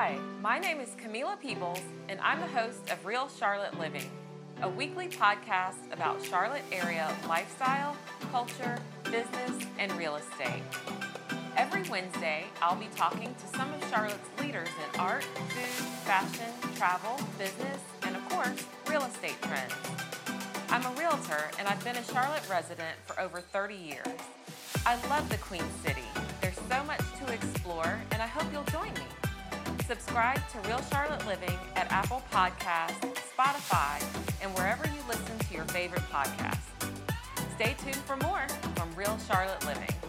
Hi, my name is Camila Peebles, and I'm the host of Real Charlotte Living, a weekly podcast about Charlotte area lifestyle, culture, business, and real estate. Every Wednesday, I'll be talking to some of Charlotte's leaders in art, food, fashion, travel, business, and of course, real estate trends. I'm a realtor and I've been a Charlotte resident for over 30 years. I love the Queen City. There's so much Subscribe to Real Charlotte Living at Apple Podcasts, Spotify, and wherever you listen to your favorite podcasts. Stay tuned for more from Real Charlotte Living.